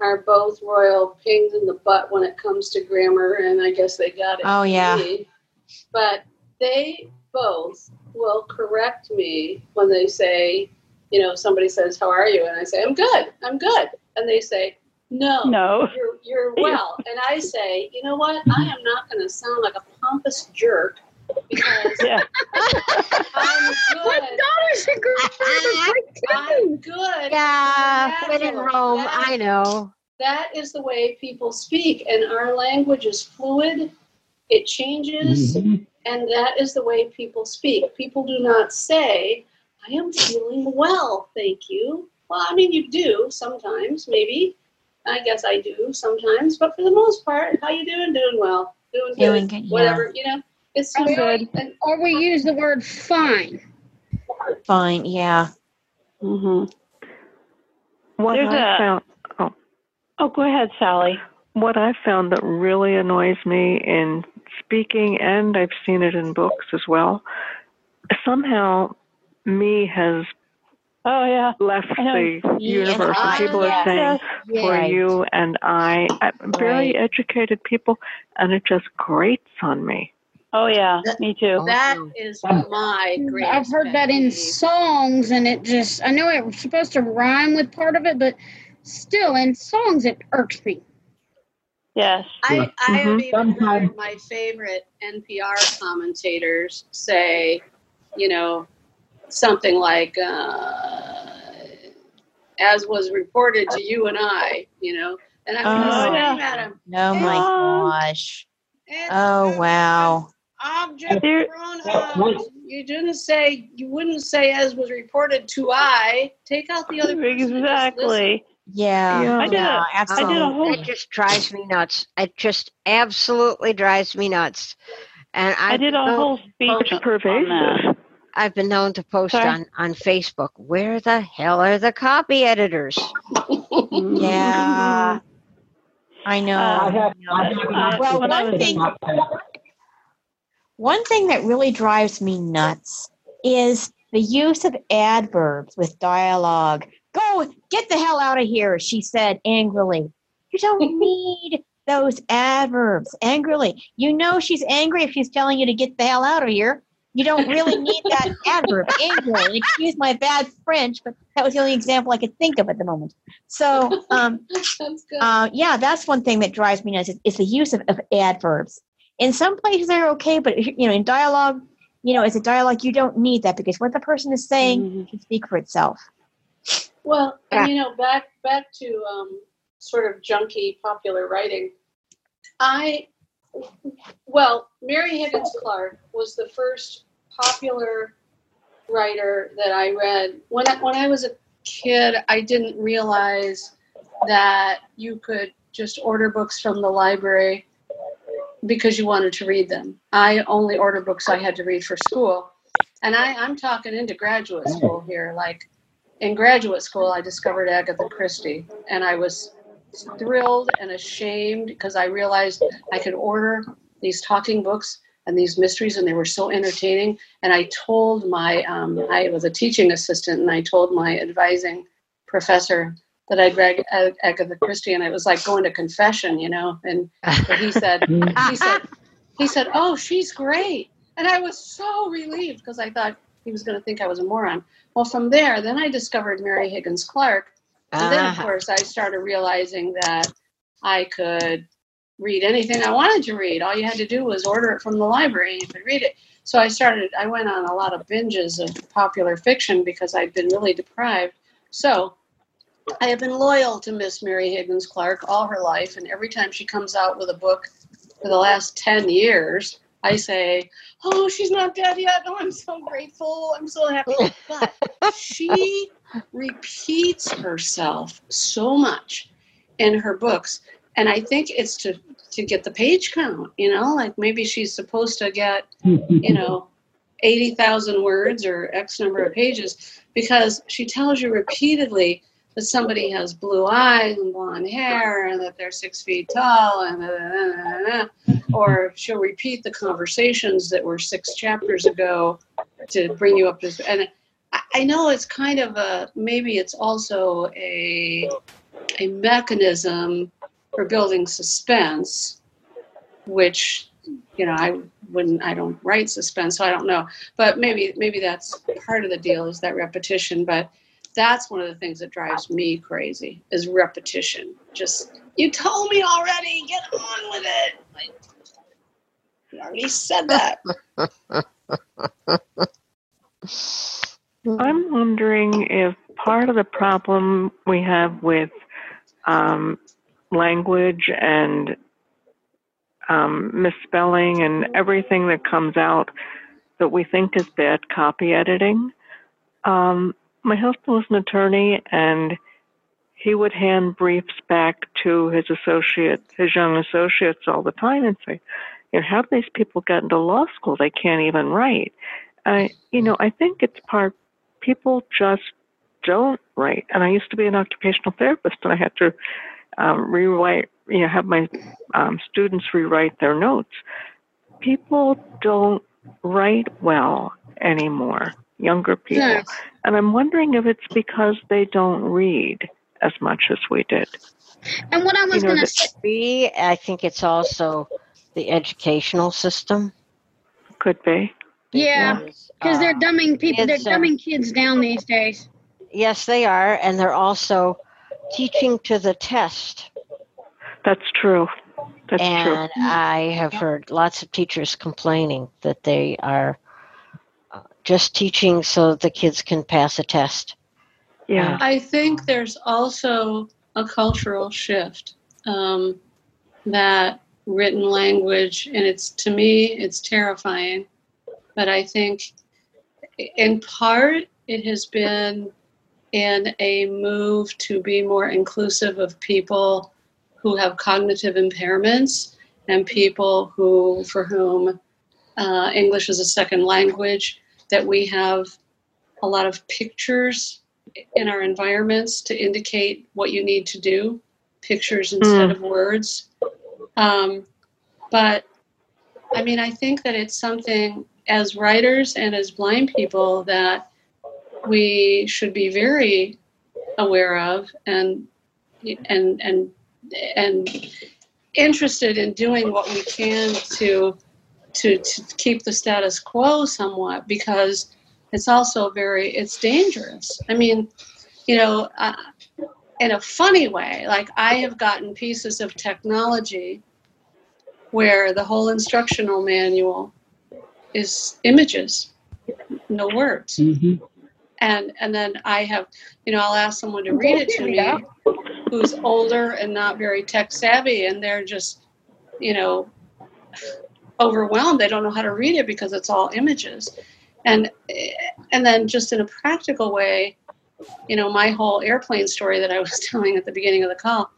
are both royal pings in the butt when it comes to grammar, and I guess they got it. Oh, yeah. me. But they both will correct me when they say, you know, somebody says, "How are you?" and I say, "I'm good, I'm good," and they say, "No, No. you're you're well," and I say, "You know what? I am not going to sound like a pompous jerk." Because Yeah. I'm My good. daughter's a great I'm good. yeah, when in. Rome, That- I know. That is the way people speak, and our language is fluid. It changes, Mhm. and that is the way people speak. People do not say, "I am feeling well, thank you." Well, I mean, you do sometimes, maybe. I guess I do sometimes, but for the most part, how you doing? Doing well, doing good, Doing good, yeah. whatever. You know, it's I'm good. Or we use the word fine. Fine. Yeah. hmm What There's I a- found, Oh, go ahead, Sally. what I found that really annoys me in speaking, and I've seen it in books as well, somehow me has Oh yeah. left I know. the universe. And people yeah. are saying Yes. for Right. you and I, I very Right. educated people, and it just grates on me. Oh yeah. That- Me too. that is my greatest. I've heard that in pet songs, and it just, I know it's supposed to rhyme with part of it, but still, in songs, it irks me. Yes. I, I have Mhm. even heard my favorite NPR commentators say, you know, something like, uh, as was reported to you and I, you know, and I'm going to Oh, scream yeah. at him. Oh my gosh. Oh wow. Object There- pronouns. You didn't say, you wouldn't say as was reported to I. Take out the other person. and just listen. Exactly. Yeah. Yeah. I did yeah, a- I did a absolutely. whole- It just drives me nuts. It just absolutely drives me nuts. And I I've did been a whole speech It's on that. pervasive. I've been known to post Sorry? on on Facebook. Where the hell are the copy editors? Yeah. I know. Uh, I have. I have Uh, well, I one was- thing, one thing that really drives me nuts is the use of adverbs with dialogue. Go get the hell out of here, she said angrily. You don't need those adverbs angrily. You know she's angry if she's telling you to get the hell out of here. You don't really need that adverb angrily. Excuse my bad French, but that was the only example I could think of at the moment. So, um, That's good. uh, yeah, that's one thing that drives me nuts is, is the use of, of adverbs. In some places they're okay, but you know, in dialogue, you know, as a dialogue, you don't need that because what the person is saying Mhm. should speak for itself. Well, Yeah. and you know, back back to um, sort of junky popular writing. I, well, Mary Higgins Clark was the first popular writer that I read when I, when I was a kid. I didn't realize that you could just order books from the library because you wanted to read them. I only order books I had to read for school. And I, I'm talking into graduate school here. Like in graduate school, I discovered Agatha Christie, and I was thrilled and ashamed because I realized I could order these talking books and these mysteries, and they were so entertaining. And I told my, um, I was a teaching assistant, and I told my advising professor that I'd read Agatha Christie, and it was like going to confession, you know. And he said, he said, he said, "Oh, she's great," and I was so relieved because I thought he was going to think I was a moron. Well, from there, then I discovered Mary Higgins Clark, and then of Ah. course I started realizing that I could read anything I wanted to read. All you had to do was order it from the library and you could read it. So I started. I went on a lot of binges of popular fiction because I'd been really deprived. So I have been loyal to Miss Mary Higgins Clark all her life, and every time she comes out with a book for the last 10 years, I say, Oh, she's not dead yet. Oh, I'm so grateful. I'm so happy. But she repeats herself so much in her books. And I think it's to, to get the page count, you know, like maybe she's supposed to get you know, 80,000 words or X number of pages because she tells you repeatedly that somebody has blue eyes and blonde hair and that they're six feet tall and or she'll repeat the conversations that were six chapters ago to bring you up to and I- I know it's kind of a maybe it's also a a mechanism for building suspense which you know i wouldn't i don't write suspense so i don't know. But maybe maybe that's part of the deal is that repetition but that's one of the things that drives me crazy is repetition just you told me already get on with it like, you already said that I'm wondering if part of the problem we have with um, language and um, misspelling and everything that comes out that we think is bad copy editing. Um, my husband was an attorney and he would hand briefs back to his associate, his young associates all the time and say, you know, how do these people get into law school? They can't even write. I, you know, I think it's part people just don't write. And I used to be an occupational therapist, and I had to um, rewrite, you know, have my um, students rewrite their notes. People don't write well anymore, younger people. No. And I'm wondering if it's because they don't read as much as we did. And what I was You know, going to the- say, I think it's also the educational system. Could be. Yeah, because, because they're uh, dumbing people, they're kids are- dumbing kids down these days. Yes, they are, and they're also teaching to the test. That's true. That's true. and I have heard lots of teachers complaining that they are uh, just teaching so the kids can pass a test. Yeah. I think there's also a cultural shift um, that written language, and it's to me, it's terrifying. But I think, in part, it has been in a move to be more inclusive of people who have cognitive impairments and people who, for whom uh, English is a second language. That we have a lot of pictures in our environments to indicate what you need to do, pictures instead of words. Um, but I mean, I think that it's something as writers and as blind people that we should be very aware of and and and and interested in doing what we can to to to keep the status quo somewhat because it's also very it's dangerous. I mean you know uh, in a funny way like i have gotten pieces of technology where the whole instructional manual is images no words. Hmm and and then i have you know i'll ask someone to read it to me who's older and not very tech savvy and they're just you know overwhelmed they don't know how to read it because it's all images and and then just in a practical way, you know, my whole airplane story that I was telling at the beginning of the call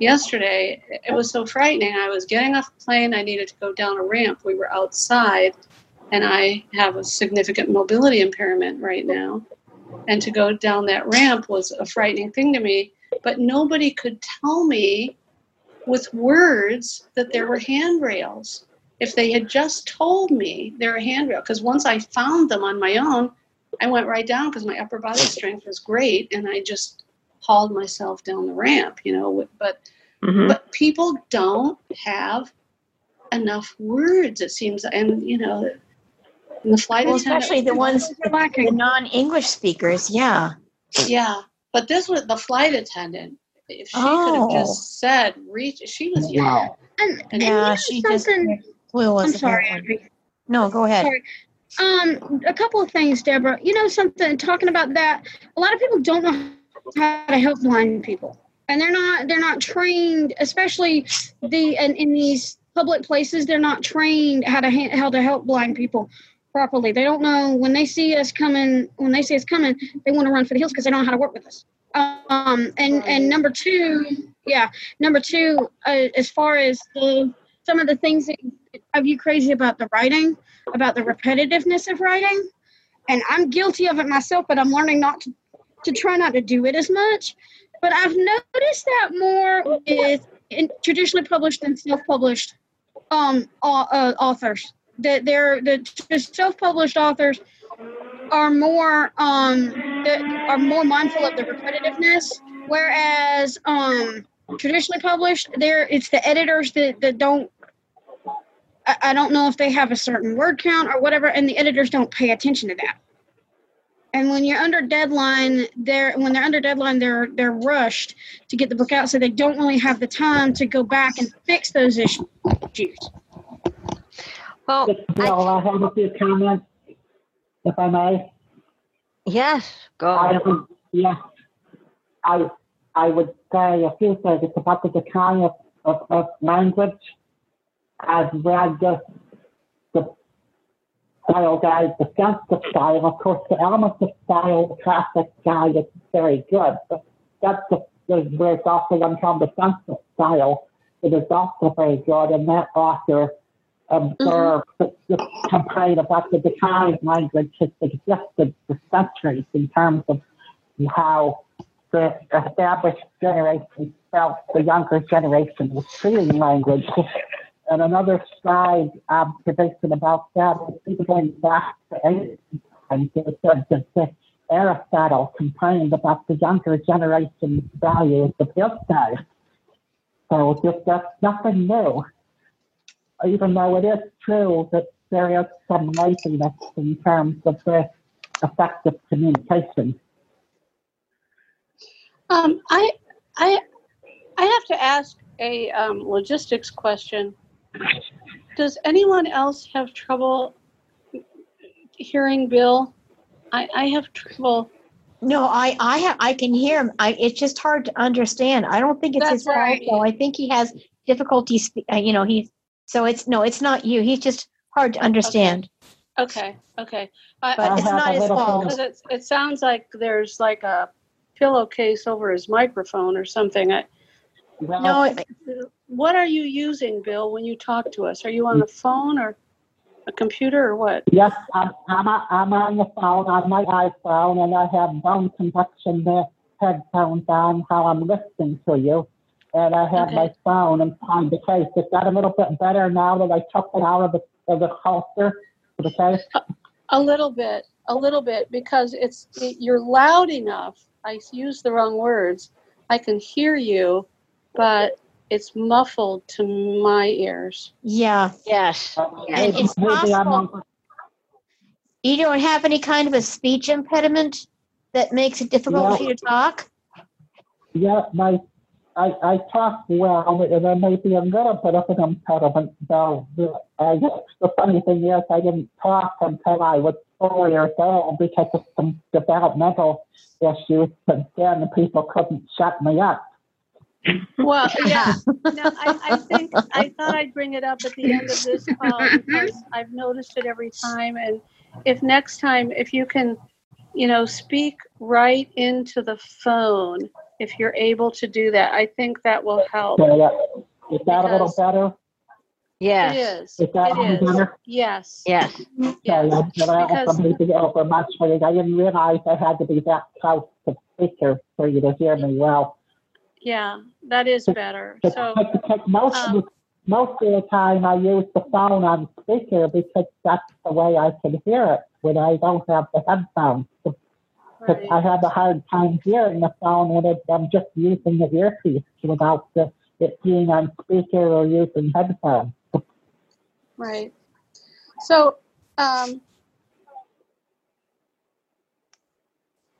yesterday, it was so frightening. I was getting off the plane. I needed to go down a ramp. We were outside, and I have a significant mobility impairment right now. And to go down that ramp was a frightening thing to me. But nobody could tell me with words that there were handrails. If they had just told me there were handrails, because once I found them on my own, I went right down because my upper body strength was great, and I just hauled myself down the ramp, you know. But Mhm. but people don't have enough words. It seems, and you know, and the flight Well, attendant- especially the ones, the non-English speakers. Yeah. Yeah, but this was the flight attendant. If she could Oh. have just said, "Reach," she was young. Wow. And, and Yeah, you know she just I'm sorry. No, go ahead. Sorry. Um, a couple of things, Deborah. You know something. Talking about that, a lot of people don't know how to help blind people, and they're not they're not trained, especially the and in these public places, they're not trained how to ha- how to help blind people properly. They don't know when they see us coming. When they see us coming, they want to run for the hills because they don't know how to work with us. Um, and and number two, yeah, number two, uh, as far as the some of the things that have you crazy about the writing about the repetitiveness of writing. And i'm guilty of it myself but i'm learning not to, to try not to do it as much. But i've noticed that more with in traditionally published and self-published um uh, authors. That they're the, self-published authors are more um are more mindful of the repetitiveness whereas um traditionally published there it's the editors that, that don't I, I don't know if they have a certain word count or whatever, and the editors don't pay attention to that. And when you're under deadline, they're when they're under deadline, they're they're rushed to get the book out, so they don't really have the time to go back and fix those issues. Well, Just, Bill, I have a few comments, if I may. yes, go. I would, yeah, I, I would say a few things. It's about the decline of, of, of language. I've read the, the style guide, the sense of style. Of course, the elements of style, the classic guide is very good. But that's the, the where it's also one called the sense of style. It is also very good, and that author observed mm-hmm. the, the complaint about the decline of language has existed for centuries in terms of how the established generation felt the younger generation was treating language. And another side observation about that is even going back to ancient times, it the Aristotle complained about the younger generation's values of his day. So just, that's nothing new even though it is true that there is some laziness in terms of the effective communication. Um, I, I, I have to ask a um, logistics question. Does anyone else have trouble hearing Bill? I, I have trouble. No, I I have I can hear him. I it's just hard to understand. I don't think it's That's his fault right. though. I think he has difficulty. Spe- uh, you know, he's so it's no, it's not you. He's just hard to understand. Okay, okay. I, But I it's not his fault. because it, it sounds like there's like a pillowcase over his microphone or something. I, Well, No, it- what are you using, Bill, when you talk to us? Are you on mm. the phone or a computer or what? yes, I'm, I'm, I'm on the phone, on my iPhone, and I have bone conduction headphones on how I'm listening to you. And I have my Okay. phone inside the case. Is got a little bit better now that I took it out of the, of the holster the case? A little bit, a little bit, because it's it, you're loud enough. I used the wrong words. I can hear you, but it's muffled to my ears. yeah. Yes. And it's possible- You don't have any kind of a speech impediment that makes it difficult No. for you to talk. Yeah, my, I, I talk well, and there may be a little bit of an impediment, though. I guess the funny thing is, I didn't talk until I was four years old because of some developmental issues, but then the people couldn't shut me up. Well, yeah. No, I, I think I thought I'd bring it up at the end of this call because I've noticed it every time, and if next time, if you can, you know, speak right into the phone, if you're able to do that, I think that will help. So, yeah, is that a little better? Yes. It is. Is that It is. better? Yes. Yes. Okay, Yes. I'm gonna because- also maybe over much for you. I didn't realize I had to be that close to the speaker for you to hear me well. Yeah, that is better. So, most of um, the, most of the time I use the phone on speaker because that's the way I can hear it when I don't have the headphones. Because I have a hard time hearing the phone when it, I'm just using the earpiece without the, it being on speaker or using headphones. Right. So, um,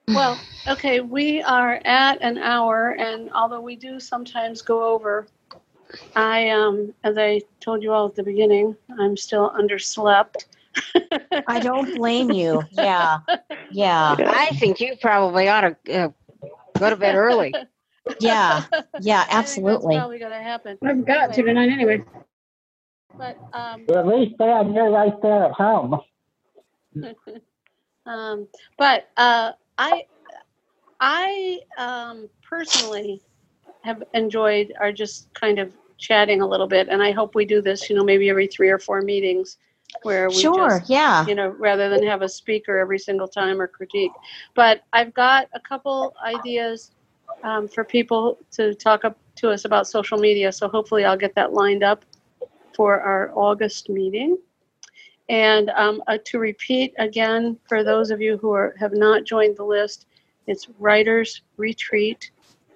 well, okay, we are at an hour, and although we do sometimes go over, I, um, as I told you all at the beginning, I'm still underslept. I don't blame you. Yeah. Yeah. I think you probably ought to uh, go to bed early. Yeah. Yeah, I absolutely. That's probably going to happen. I've got to tonight anyway. But, um, At least then you're right there at home. um, but uh, I, I um, personally have enjoyed our just kind of chatting a little bit, and I hope we do this. You know, maybe every three or four meetings, where we Sure. just, Yeah. you know, rather than have a speaker every single time or critique. But I've got a couple ideas um, for people to talk up to us about social media. So hopefully, I'll get that lined up for our August meeting. And um, uh, to repeat again, for those of you who are, have not joined the list, it's Writers Retreat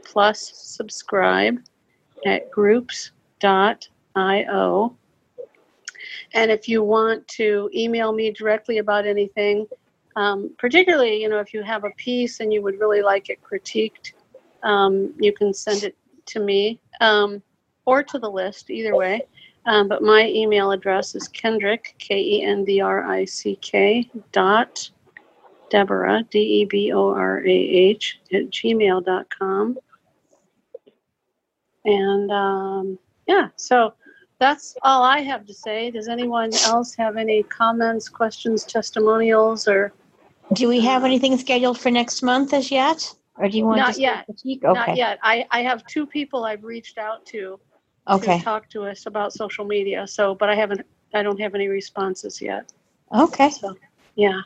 plus subscribe at groups.io. And if you want to email me directly about anything, um, particularly, you know, if you have a piece and you would really like it critiqued, um, you can send it to me um, or to the list, either way. Um, but my email address is Kendrick, K E N D R I C K, dot Deborah, D E B O R A H, at gmail.com. And um, yeah, so that's all I have to say. Does anyone else have any comments, questions, testimonials, or Do we have anything scheduled for next month as yet? Or do you want Not to yet. critique? not Okay. yet? I, I have two people I've reached out to Okay. to talk to us about social media. So, but I haven't, I don't have any responses yet. Okay. So, yeah,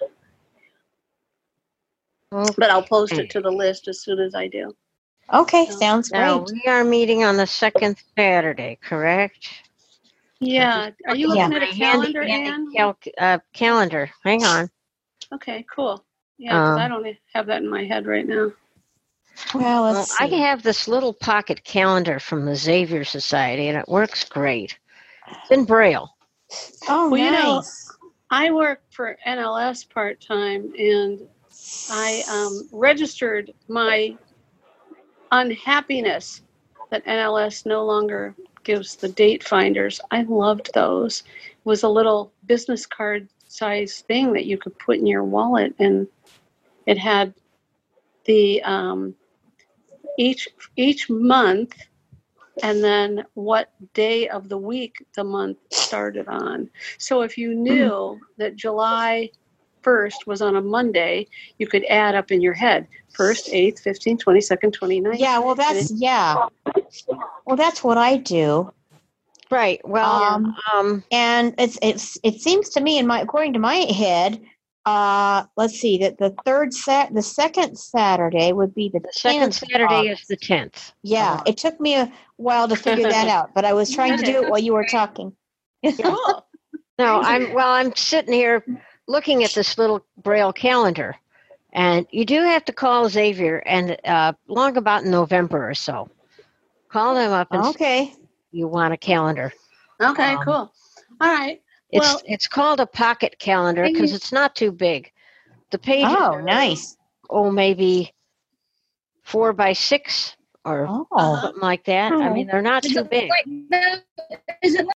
but I'll post it to the list as soon as I do. Okay. No. Sounds Now, great. we are meeting on the second Saturday, correct? Yeah. Are you Yeah. looking at a My handy calendar, dandy Ann? cal- uh, calendar. Hang on. Okay, cool. Yeah, because I Um, don't have that in my head right now. Well, Well, let's I have this little pocket calendar from the Xavier Society, and it works great. It's in Braille. Oh, Well, you know, nice. I work for NLS part time, and I um, registered my unhappiness that NLS no longer gives the date finders. I loved those. It was a little business card size thing that you could put in your wallet, and it had the um, each each month, and then what day of the week the month started on. So if you knew that July 1st was on a Monday, you could add up in your head 1st, 8th, 15th, 22nd, 29th. Yeah. Well, that's yeah. Well, that's what I do. Right. Well, Um, um, and it's it's it seems to me in my according to my head uh let's see that the third sat the second saturday would be the, the second 10th of Saturday is the 10th. yeah it took me a while to figure that out but i was trying to do it while you were talking Cool. No, I'm well. I'm sitting here looking at this little braille calendar, and you do have to call Xavier, and uh, long about in November or so, call them up and okay you want a calendar. Okay, Um, cool. All right. It's Well- it's called a pocket calendar because it's not too big. The pages oh are, nice oh maybe four by six or oh something like that. I oh. mean, they're not Is too big. like? Is it